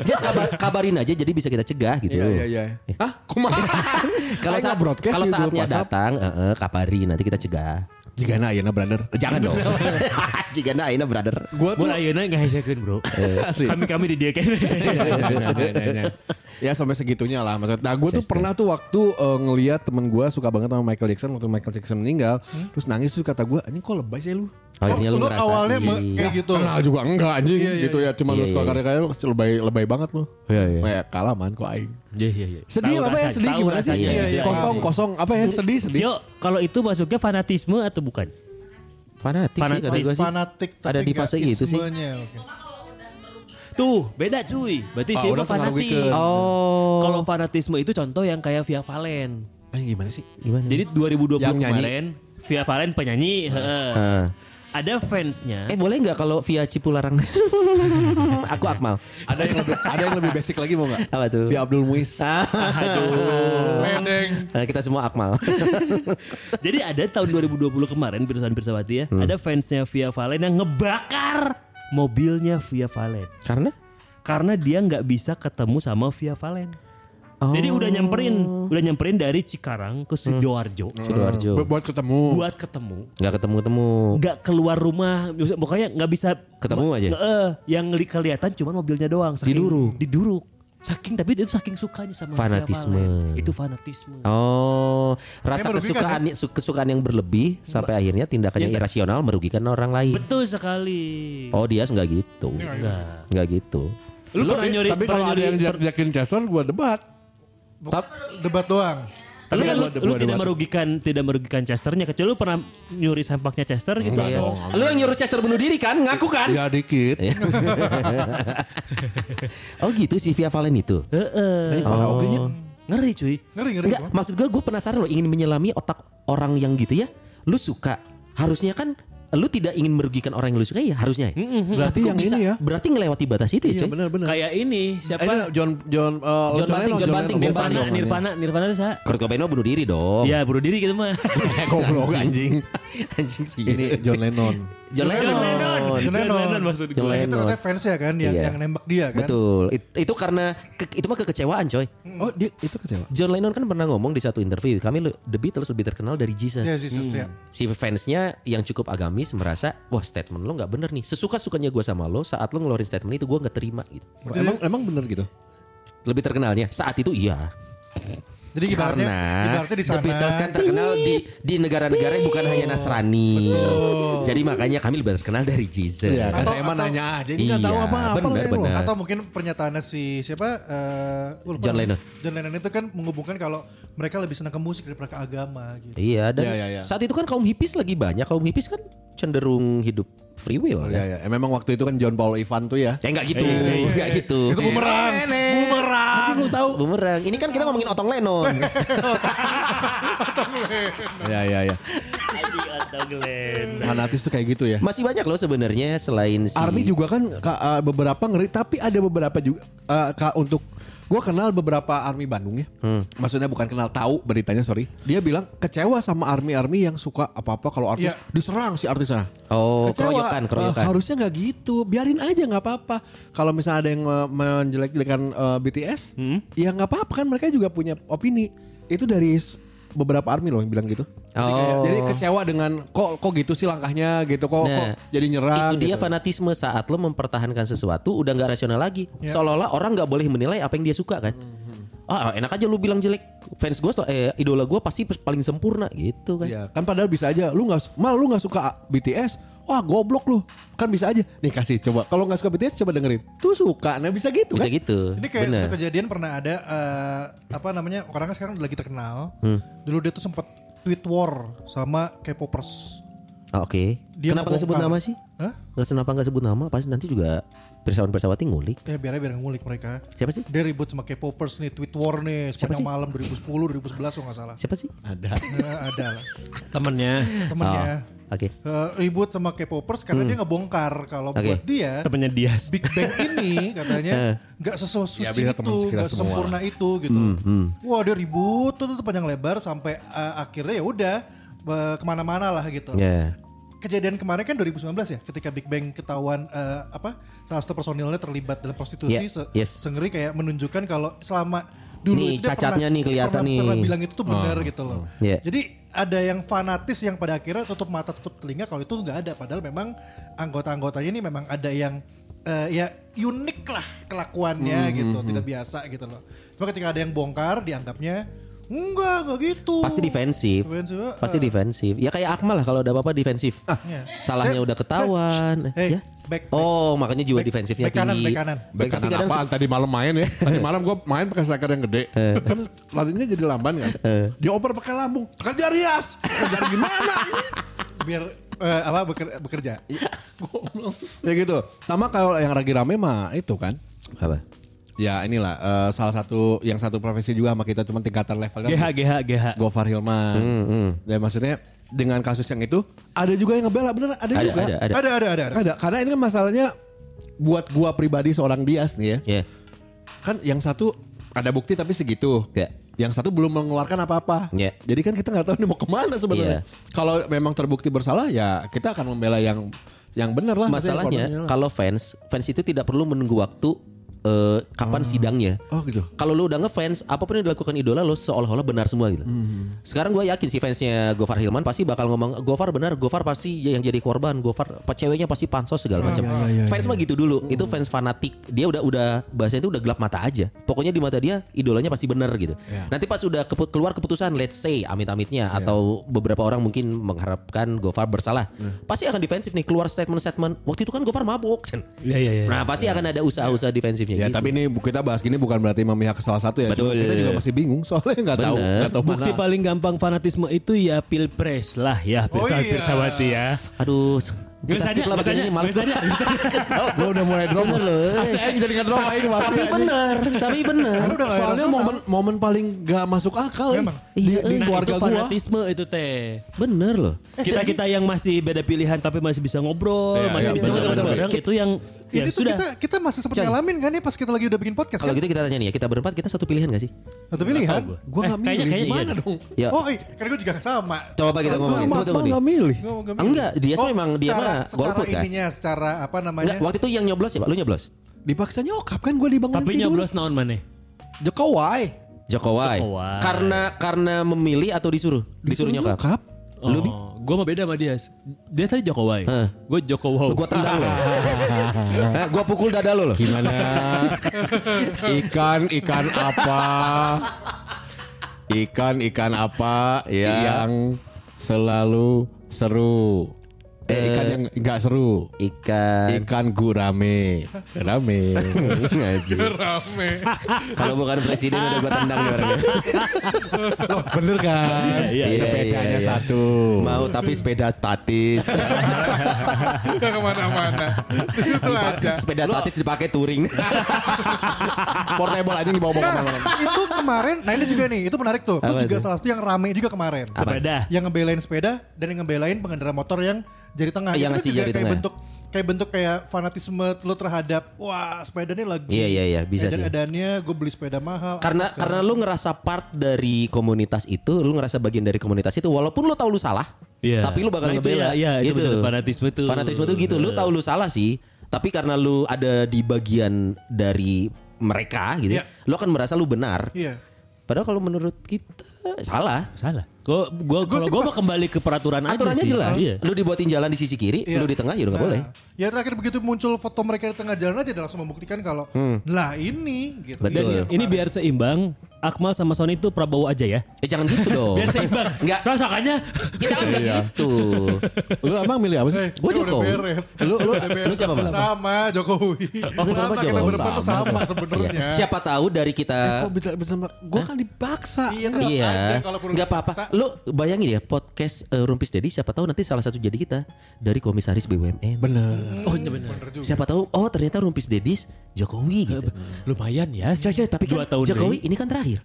Just kabar, kabarin aja jadi bisa kita cegah gitu. Iya iya iya. Hah? Kumaha *laughs* Kalau saat kalau grup saatnya datang, eh, kabarin nanti kita cegah. Jika na ayeuna brother Jangan dong. *laughs* Jika na aina brother. Gue tuh Mun ayeuna ngahesekeun, Bro. *laughs* Kami-kami di dia kan. Ya sampai segitunya lah maksud. Nah gue tuh pernah tuh waktu eh, ngeliat temen gue suka banget sama Michael Jackson waktu Michael Jackson meninggal, terus nangis terus kata gue, ini kok lebay sih lu? Akhirnya lu lu ngerasa awalnya iya. kayak gitu. Kenal juga enggak anjing gitu ya, cuma Iya, lu suka iya. karya-karya lu lebay lebay banget lu. Iya, iya. Ya kalah man kok aing. Iya, iya, iya. Sedih Tahu apa ya? Sedih gimana sih? rasanya. Iya, iya, kosong kosong apa ya? Sedih sedih. Cio, kalau itu masuknya fanatisme atau bukan? Fanatik, sih Fanatik. kata gua sih. Fanatik tapi Ada di fase itu sih. oke. Tuh, beda cuy. Berarti Ah, udah fanatik. pengaruhikeun. Oh. Kalau fanatisme itu contoh yang kayak Via Valen. Anjing gimana sih? gimana? Jadi 2020 Yang nyanyi. kemarin Via Valen penyanyi, heeh. Ah. ada fansnya. Eh boleh nggak kalau via Cipularang? *laughs* Aku Akmal. Ada yang lebih ada yang lebih basic lagi mau nggak? Apa tuh? Via Abdul Muiz. *laughs* Aduh. Nah, kita semua Akmal. *laughs* Jadi ada tahun 2020 kemarin Pirsawan Pirsawati ya, Hmm. ada fansnya Via Valen yang ngebakar mobilnya Via Valen Karena? karena dia nggak bisa ketemu sama Via Valen. Jadi udah nyamperin, udah nyamperin dari Cikarang ke Sidoarjo Sidoarjo. Bu- Buat ketemu. buat ketemu. Nggak ketemu-ketemu. Nggak keluar rumah, pokoknya nggak bisa Ketemu aja? Eh, yang li- kelihatan cuma mobilnya doang. Saking, Diduruk? Diduruk. Saking tapi itu saking sukanya sama Fanatisme. Valen. Itu fanatisme. Oh, rasa kesukaan su- kesukaan yang berlebih sampai akhirnya tindakannya Iya. irasional merugikan orang lain. Betul sekali. Oh, dia nggak gitu. Enggak. Nggak gitu. Lu, pernah nyuri Tapi pernah kalau ada yang jak- jakin Chester gue debat. Debat doang. Tapi kan lu, lu dua- tidak merugikan tidak merugikan Chesternya kecuali lu pernah nyuri sampaknya Chester gitu. Iya. Lu yang nyuruh Chester bunuh diri kan? Ngaku kan? Ya dikit. *laughs* Oh gitu si Via Valen itu. Heeh. Oke nya. Ngeri cuy. Ngeri, ngeri. Enggak, maksud gue gue penasaran loh ingin menyelami otak orang yang gitu ya. Lu suka. Harusnya kan lu tidak ingin merugikan orang yang lu suka ya harusnya. ya. Berarti Kok yang bisa? ini ya. Berarti ngelewati batas itu ya, Iya benar-benar. Kayak ini Eh, ini siapa? John John uh, John Banting, John Banting, John Nirvana, Banting. Nirvana, Nirvana itu sa. Kurt Cobain bunuh diri dong. Iya, bunuh diri gitu mah. *laughs* Goblok anjing. Anjing sih. Ini John Lennon. John Lennon. John Lennon. John Lennon. maksud John gue. Lennon. Itu katanya fans ya kan yang Iya. yang nembak dia kan. Betul. It- itu karena ke- itu mah kekecewaan, coy. Oh dia itu kecewa. John Lennon kan pernah ngomong di satu interview, kami The Beatles lebih terkenal dari Jesus. Ya Jesus ya. Si fansnya yang cukup agamis merasa, wah statement lo nggak bener nih. Sesuka sukanya gue sama lo, saat lo ngeluarin statement itu gue nggak terima gitu. Emang emang bener gitu. Lebih terkenalnya saat itu iya. Jadi ibaratnya, Karena ibaratnya di The sana. Beatles kan terkenal di di negara-negara yang bukan hanya Nasrani. Jadi makanya kami lebih terkenal dari Jesus. Iya, kan Atau- saya emang atau- nanya aja ini nggak tahu Iya, apa-apa. benar, loh, ya, loh. Atau mungkin pernyataannya si siapa? eh, lupa John. Lennon. John Lennon itu kan menghubungkan kalau mereka lebih senang ke musik daripada ke agama gitu. Iya dan Iya, iya, iya. saat itu kan kaum hippies lagi banyak. Kaum hippies kan cenderung hidup free will. Oh, kan? Iya, iya. Memang waktu itu kan John Paul Ivan tuh ya. Ya enggak gitu, Iya, iya, enggak gitu. Itu bumerang. Bumerang. Nanti lu tahu. Bumerang. Ini kan kita ngomongin Otong Lennon. *laughs* Iya, iya, iya. Anjing atau Glenn. Fanatis tuh kayak gitu ya. Masih banyak loh sebenarnya selain si Army juga kan uh, beberapa ngeri tapi ada beberapa juga uh, untuk gua kenal beberapa army Bandung ya. Maksudnya bukan kenal tahu beritanya sorry. Dia bilang kecewa sama army-army yang suka apa-apa kalau army Iya. diserang si artisnya. Oh, Kecewa. keroyokan, keroyokan. Uh, harusnya nggak gitu. Biarin aja nggak apa-apa. Kalau misalnya ada yang uh, menjelek-jelekan uh, BTS, ya nggak apa-apa kan mereka juga punya opini. Itu dari beberapa army loh yang bilang gitu. Oh. Jadi kecewa dengan kok kok gitu sih langkahnya gitu kok kok Nah, jadi nyerang Itu dia gitu. fanatisme saat lo mempertahankan sesuatu udah nggak rasional lagi. Seolah-olah orang nggak boleh menilai apa yang dia suka kan. Ah enak aja lu bilang jelek fans gue eh idola gue pasti paling sempurna gitu kan. Iya, kan padahal bisa aja. Lu nggak mal lu nggak suka BTS, wah goblok lu. Kan bisa aja. Nih kasih coba. Kalau nggak suka BTS coba dengerin. Tuh suka. Nah bisa gitu Bisa kan. gitu. Ini kayak Bener. satu kejadian pernah ada eh, apa namanya orangnya sekarang udah lagi terkenal. Hmm. Dulu dia tuh sempat tweet war sama K-popers. Ah, Oke. Dia Kenapa nggak sebut nama sih? Hah? Nggak kenapa nggak sebut nama? Pasti nanti juga pirsawan-pirsawati ngulik. Ya biar biar ngulik mereka. Siapa sih? Dia ribut sama K-popers nih, tweet war nih Siapa sepanjang sih? malam 2010 2011 kalau nggak salah. Siapa sih? Ada. *laughs* Nah, ada lah Temennya temennya. Oke. Eh, ribut sama K-popers karena dia ngebongkar kalau Hmm. Oke. buat dia temennya Dias. Big Bang ini *laughs* katanya Eh. nggak sesuci Ya, itu, nggak sempurna itu gitu. Hmm, Wah dia ribut tuh, tuh panjang lebar sampai eh, akhirnya ya udah eh, ke mana-mana lah gitu. Ya. Kejadian kemarin kan 2019 ya, ketika Big Bang ketahuan eh, apa salah satu personilnya terlibat dalam prostitusi, Yeah, se- yes. sengeri kayak menunjukkan kalau selama dulu Nih, itu cacatnya pernah- nih kelihatan pernah, nih. pernah bilang itu tuh benar gitu loh. Iya. Jadi ada yang fanatis yang pada akhirnya tutup mata tutup telinga kalau itu nggak ada padahal memang anggota-anggotanya ini memang ada yang eh, ya unik lah kelakuannya Hmm, gitu, tidak biasa gitu loh. Cuma ketika ada yang bongkar dianggapnya enggak enggak gitu. Pasti defensif. Defensif, eh. Pasti defensif. Ya kayak Akmal lah kalau ada apa-apa defensif. Iya. Salahnya Saya- udah ketahuan. Hey, ya. back, back. Oh, makanya jiwa Back- defensifnya back kanan, tinggi. back kanan. Back kanan apaan tadi malam main ya. Tadi malam gue main pakai striker yang gede. kan larinya jadi lamban kan. Dia oper pakai lambung. Kerja Rias. Kerja gimana? biar eh, apa beker- bekerja. ya gitu. Sama kalau yang lagi rame mah itu kan. apa? Ya inilah eh, salah satu yang satu profesi juga sama kita cuma tingkatan levelnya. GH GH GH. Gofar Hilman. Dan maksudnya dengan kasus yang itu ada juga yang ngebela bener ada, Ada, juga. ada, ada. Ada ada ada. ada. Ada karena ini kan masalahnya buat gua pribadi seorang Dias nih ya. Ya. Kan yang satu ada bukti tapi segitu. Ya. Yang satu belum mengeluarkan apa-apa. Ya. Jadi kan kita nggak tahu ini mau ke mana sebenarnya. Iya. Kalau memang terbukti bersalah ya kita akan membela yang yang benar lah. Masalahnya lah. kalau fans, fans itu tidak perlu menunggu waktu eh, kapan sidangnya. Oh gitu. Kalau lu udah ngefans, apa pun yang dilakukan idola lo seolah-olah benar semua gitu. Hmm. Sekarang gue yakin si fansnya Gofar Hilman pasti bakal ngomong Gofar benar, Gofar pasti yang jadi korban, Gofar ceweknya pasti pansos segala macam. iya, fans mah gitu dulu, itu fans fanatik. Dia udah udah bahasanya itu udah gelap mata aja. Pokoknya di mata dia idolanya pasti benar gitu. Iya. Nanti pas udah kepu- keluar keputusan, let's say amit-amitnya atau beberapa orang mungkin mengharapkan Gofar bersalah, Iya. pasti akan defensif nih keluar statement-statement. Waktu itu kan Gofar mabuk. *laughs* Iya iya iya. Nah pasti akan ada usaha-usaha defensifnya. Ya gitu. tapi ini kita bahas gini bukan berarti memihak ke salah satu ya. Cuma Betul. kita juga masih bingung soalnya nggak tahu nggak tahu Bukti mana. paling gampang fanatisme itu ya pilpres lah ya Oh pirsa iya. pirsawati ya. Aduh, kita usah skip lah ini males aja. Kesel. Gue udah mulai drop. Bener loh. Asli aing jadi nggak drop aing pasti. Tapi bener, tapi bener. Soalnya momen momen paling gak masuk akal ya. Memang. di, Iya, di Nah, keluarga itu gua. fanatisme itu teh. Bener loh. Kita kita yang masih beda pilihan tapi masih bisa ngobrol, Iya, masih iya, bisa ngobrol itu yang ya ini tuh sudah. kita kita masih seperti Coy. ngalamin kan ya pas kita lagi udah bikin podcast Kalau kan? gitu kita tanya nih ya, kita berempat kita satu pilihan gak sih? Satu pilihan. Gua. Gue Eh, gak milih kayaknya- kayaknya gimana iya. dong? Ya. Oh, iya, kan gue juga sama. Coba kita ngomongin. Gue Tunggu, tunggu nih. gak milih. Gua nggak milih. Enggak, dia sih memang dia secara, mah secara golput kan. ininya, secara apa namanya? Enggak, waktu itu yang nyoblos ya Pak, lu nyoblos? Dipaksa nyokap kan gue dibangun Tapi nyoblos naon mana? Jokowi. Jokowi. Jokowi. Karena karena memilih atau disuruh? Disuruh, nyokap. Lu Bi? Oh, gue mah beda sama dia. Dia tadi Jokowi. Gue Jokowi. Gua tendang lo. *laughs* Eh, gua pukul dada lo loh. Gimana? ikan, ikan apa? Ikan ikan apa Iya. yang selalu seru? Eh, ikan yang enggak seru. Ikan. Ikan gurame. Rame. Ngaji. Rame. Kalau bukan presiden udah gue tendang nih orangnya. Oh, bener kan? Iya, iya, Sepedanya iya, iya. satu. Mau tapi sepeda statis. Gak ke mana-mana. Itu aja. sepeda statis dipakai touring. *laughs* Portable aja dibawa-bawa Nah, ke mana-mana. itu kemarin, nah ini juga nih, itu menarik tuh. Itu juga salah satu yang rame juga kemarin. Sepeda. Yang ngebelain sepeda dan yang ngebelain pengendara motor yang jari tengah. Yang itu kan ngasih juga jari kayak tengah. bentuk kayak bentuk kayak fanatisme lo terhadap wah sepeda ini lagi Iya, iya, iya, bisa sih. edan-edannya gue beli sepeda mahal karena karena lu ngerasa part dari komunitas itu, lu ngerasa bagian dari komunitas itu walaupun lu tahu lu salah, Iya. tapi lu bakal Nah, itu ngebela. ya, iya, itu betul. Fanatisme tuh. Fanatisme tuh gitu. Lu tahu lu salah sih, tapi karena lu ada di bagian dari mereka gitu, Iya. lu akan merasa lu benar. iya Padahal kalau menurut kita salah. Salah. Gua gua Gua gua mau kembali ke peraturan aja Aturannya sih. jelas. Iya. Lu dibuatin jalan di sisi kiri, Iya. lu di tengah ya udah nggak Nah, boleh. Ya terakhir begitu muncul foto mereka di tengah jalan aja langsung membuktikan kalau lah ini gitu. Betul. Dan Iya, ini biar seimbang, Akmal sama Sony itu Prabowo aja ya. Eh jangan gitu *laughs* dong. Biar seimbang. Enggak. Rasakannya Kita kan nggak gitu. Lu emang milih apa sih? Eh, Gua udah Jokowi. beres. Lu lu lu siapa Mas? Sama Jokowi. Oh, kenapa sama kita berdepan tuh sama sebenarnya. Iya. Siapa tahu dari kita Kok bisa bisa gue kan dipaksa. Iya, aja Iya, nggak apa-apa. Lu bayangin ya podcast eh, Rumpis Dedi siapa tahu nanti salah satu jadi kita dari komisaris BUMN. Bener. Oh iya benar. Bener juga. Siapa tahu oh ternyata Rumpis Dedis Jokowi gitu. Lumayan ya. Coy, tapi kan Jokowi ini kan terakhir.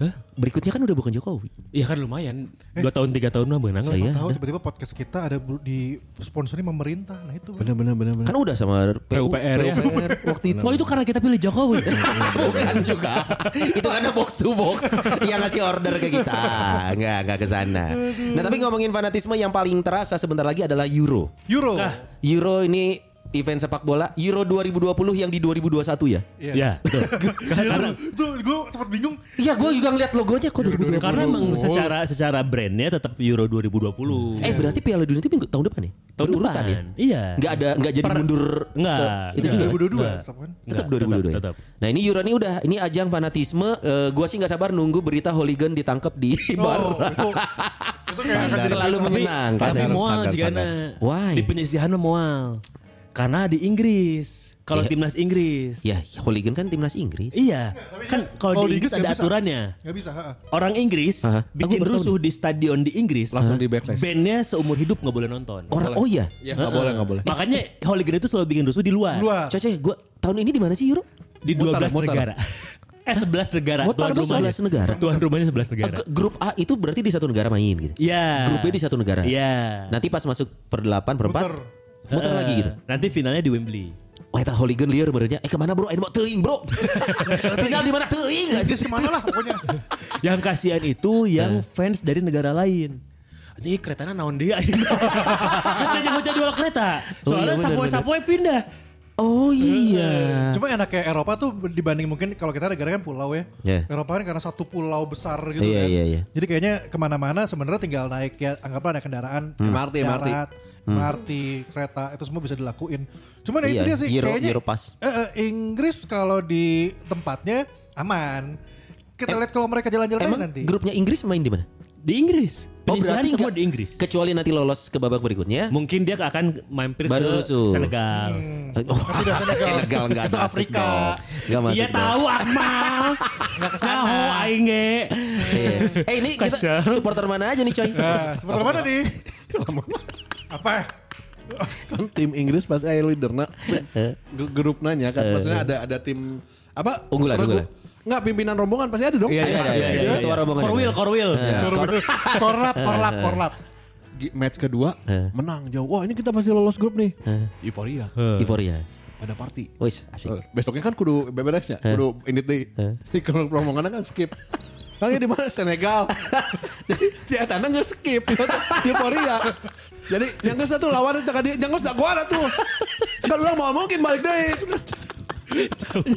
Nyanyi. Berikutnya kan udah bukan Jokowi. Iya kan lumayan. Dua tahun tiga tahun mah benang. lah. Saya tahu tiba-tiba podcast kita ada di sponsori pemerintah. Nah itu. Bener bener bener. Kan udah sama PU, PUPR ya. PUPR waktu itu. Oh itu karena kita pilih Jokowi. Bukan juga. itu karena box to box yang ngasih order ke kita. Enggak, enggak ke sana. Nah, tapi ngomongin fanatisme yang paling terasa sebentar lagi adalah Euro. Euro. Euro ini event sepak bola Euro 2020 yang di 2021 ya? ya betul. *laughs* Karena *laughs* tuh gue sempat bingung. Iya, gue juga ngeliat logonya kok 2020. Karena emang secara secara brandnya tetap Euro 2020. Eh berarti Piala Dunia itu minggu tahun depan ya? tahun Berurutan depan. ya? Iya. Nggak ada nggak jadi Per- mundur Enggak. se- itu Enggak. juga. 2022 Enggak. tetap kan. Tetap Enggak, 2022 ya? tetap. Nah ini Euro ini udah ini ajang fanatisme. Eh, gua sih nggak sabar nunggu berita hooligan ditangkap di Oh, bar. itu itu kayak Selalu Tapi, menyenangkan. tapi jika standar. Why? di penyisihan mual. Karena di Inggris. Kalau Iya. timnas Inggris. Ya hooligan kan timnas Inggris. Iya. Kan kalau di Inggris ada aturannya. Nggak bisa. Orang Inggris Aha. bikin rusuh di stadion di Inggris. Langsung di backlash. Bandnya seumur hidup nggak boleh nonton. Orang oh iya. Ya nggak boleh nggak boleh. Makanya hooligan itu selalu bikin rusuh di luar. Luar. Gua tahun ini di mana sih Euro? Di Muter, 12 muter. negara. *laughs* eh 11 negara. Muter Tuan rumahnya 11 negara. Tuan rumahnya 11 negara. Eh, grup A itu berarti di satu negara main gitu. Iya. Grup B di satu negara. Iya. Nanti pas masuk per 8 per 4 Muter. Eh, lagi gitu. Nanti finalnya di Wembley. Wah, eta hooligan liar benernya. Eh ke mana bro? Ayo mau teuing bro. *laughs* Final di mana teuing? Inggris ke mana lah pokoknya. *laughs* Yang kasihan itu yang Eh. fans dari negara lain. Ini keretanya naon dia *laughs* Kan jangan ngoceh jual kereta. Oh iya, Soalnya bener, sapoe-sapoe pindah. Oh iya. Cuma enak kayak Eropa tuh dibanding mungkin kalau kita negara kan pulau ya. Iya. Eropa kan karena satu pulau besar gitu Iya, kan. iya, iya. Jadi kayaknya ke mana-mana sebenarnya tinggal naik ya anggaplah naik kendaraan. MRT, MRT. MRT, kereta itu semua bisa dilakuin. Cuma itu Iya, dia sih Euro- kayaknya Europass. eh, eh, Inggris kalau di tempatnya aman. Kita lihat kalau mereka jalan-jalan nanti. grupnya Inggris main di mana? Di Inggris. Oh berarti semua di Inggris. Kecuali nanti lolos ke babak berikutnya. Mungkin dia akan mampir Baru ke rusuh. Senegal. Oh, Tidak Senegal. Senegal enggak Itu masuk Afrika. Enggak masuk. Iya tahu Akmal. Nggak ke sana. Naho aing ge. Iya. Eh ini kita supporter mana aja nih coy? Nah, seperti mana nih? *laughs* Apa? kan tim Inggris pasti aya leaderna G- grup nanya kan maksudnya ada ada tim apa Unggulan, unggulan. Enggak pimpinan rombongan pasti ada dong Iya iya iya iya. iya. Ketua rombongan. Korwil korwil. Korlap, korlap, korlap. Match kedua Eh. menang jauh wah ini kita pasti lolos grup nih euforia Euforia. pada party Wis asik. Eh, besoknya kan kudu beberes ya kudu ini di di kalau rombongan kan skip Lagi di mana Senegal. Jadi si Etana nggak skip. Euforia. Jadi yang ke satu lawan itu tadi jangan usah gua ada tuh. Kan orang mau mungkin balik deh. Ya,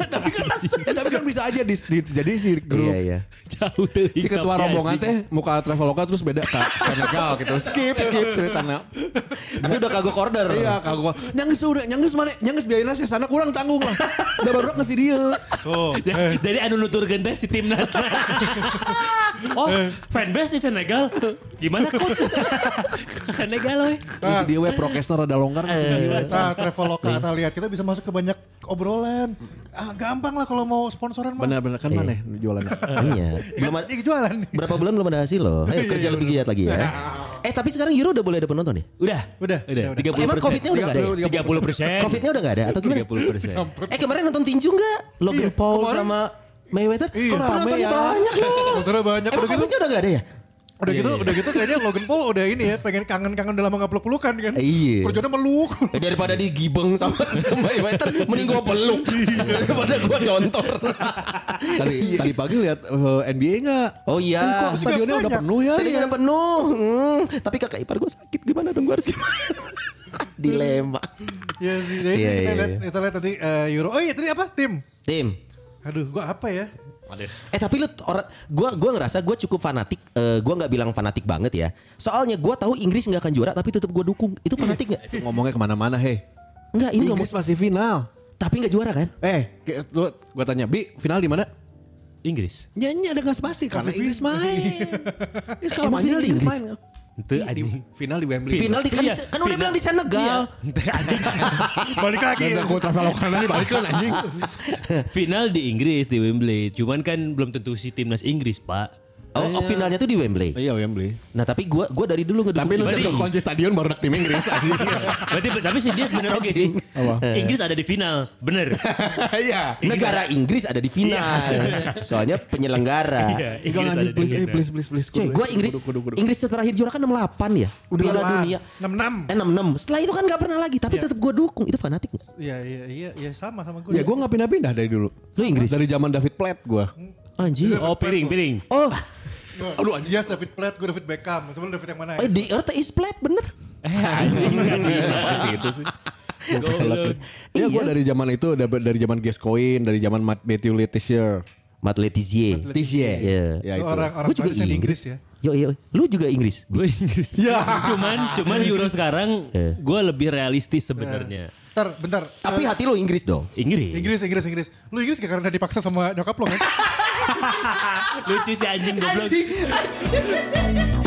tapi kan tapi kan bisa aja di, di- jadi si grup Iya iya. Jauh teh. si ketua rombongan teh muka traveloka terus beda ke Senegal gitu skip skip ceritanya Tapi udah kagok order. iya kagak nyangis udah nyangis mana nyangis biayanya sih sana kurang tanggung lah udah baru ngasih dia Oh, *laughs* Jadi anu nuturkeun teh si timnas. *laughs* Oh, fanbase di Senegal. Gimana coach? *laughs* Ke Senegal we. Terus dia we prokesnya rada longgar nggak sih? Nah, Traveloka kita lihat kita bisa masuk ke banyak obrolan. Ah, gampang lah kalau mau sponsoran mah. Benar-benar kan mana jualannya? Hanya. *laughs* Belum ada, jualan nih. berapa bulan belum ada hasil loh. Ayo kerja lebih giat lagi ya. *laughs* Eh tapi sekarang Euro udah boleh ada penonton ya? Udah, Udah, udah. udah, udah. 30 Emang Covidnya udah gak ada ya? Tiga puluh persen. *laughs* Covidnya udah gak ada atau gimana? 30 persen. Eh kemarin nonton tinju nggak? Logan Iya, Paul kemarin. sama Mayweather? Iya. Penontonnya ya. banyak loh. Sebenarnya banyak. Emang Udah gitu, Covidnya udah gak ada ya? Udah gitu, Iya, iya. udah gitu kayaknya Logan Paul udah ini ya, pengen kangen-kangen udah lama nggak peluk-pelukan kan. Iya. Perjuangannya meluk. Eh, daripada digibeng sama, *laughs* sama Mayweather, mending gua peluk daripada gua contor. *laughs* Tadi tadi pagi lihat eh, NBA nggak? Oh iya. Kok stadionnya udah penuh ya? Stadionnya udah penuh. Hmm, tapi kakak ipar gua sakit gimana dong gua harus gimana? *laughs* Dilema. Iya sih. Jadi Iya, kita iya, lihat iya. kita lihat tadi eh, Euro. Oh iya tadi apa? Tim. Tim. Aduh, gua apa ya? Eh tapi lu orang gua gua ngerasa gua cukup fanatik. Eh, gua nggak bilang fanatik banget ya. Soalnya gua tahu Inggris nggak akan juara tapi tetap gua dukung. Itu fanatik nggak? Itu ngomongnya ke mana-mana, hei. Enggak, ini ngomong Inggris masih final. tapi nggak juara kan? Eh, lu gua tanya, Bi, final di mana? Inggris. Nyanyi ada nggak pasti karena Inggris main. *laughs* Ya, kalau Emang main final di Inggris Inggris? main. Itu Di, anjing. final di Wembley. Final di kan, Iya, kan udah bilang di Senegal. Iya. Anjing. *laughs* Balik lagi. Ada aku travelokan aja balik kan anjing. *laughs* Final di Inggris di Wembley. Cuman kan belum tentu si timnas Inggris, Pak. Oh, oh, finalnya tuh di Wembley. Iya Wembley. Nah, tapi gua gua dari dulu ngedukung Tapi lu Inggris. cek kunci stadion baru tim Inggris anjing. *laughs* Berarti tapi sih dia bener oke sih. Apa? Inggris ada di final, bener. *laughs* Iya. Negara Inggris ada di final. *laughs* Soalnya penyelenggara. Iya, Enggak Inggris anjing ada di please, eh, final. please, please, please. Cuy, gue Inggris kudu, kudu, kudu. Inggris terakhir juara kan 68 ya. Udah Piala lama. dunia. 66. Eh 66. Setelah itu kan gak pernah lagi, tapi tetap gue dukung. Itu fanatik? Iya iya iya iya sama sama gue. Ya gue gak pindah-pindah dari dulu. Lu Inggris? Dari zaman David Platt gue. Anjir. Oh, piring, piring. Oh, Aduh anjing. Yes David Platt, gue David Beckham. Coba lu David yang mana eh, ya? di Earth is flat bener. Eh, anjing enggak sih. Masih itu sih. Goblok. Ya gue Iya. dari zaman itu dari dari zaman Gascoigne, dari zaman Matt Matthew Letizier. Matt Letizier. Letizier. Iya. Ya Itu itu. orang orang Gua juga di Inggris. Inggris ya. Yo, yo, lu juga Inggris. Gue Inggris. Ya. Cuman cuman Euro sekarang Eh. gue lebih realistis sebenarnya. Bentar, bentar. Tapi hati lu Inggris dong. Inggris. Inggris, Inggris, Inggris. Lu Inggris gak karena dipaksa sama nyokap lo kan? Lucu sih anjing goblok. Rumpis Dedis.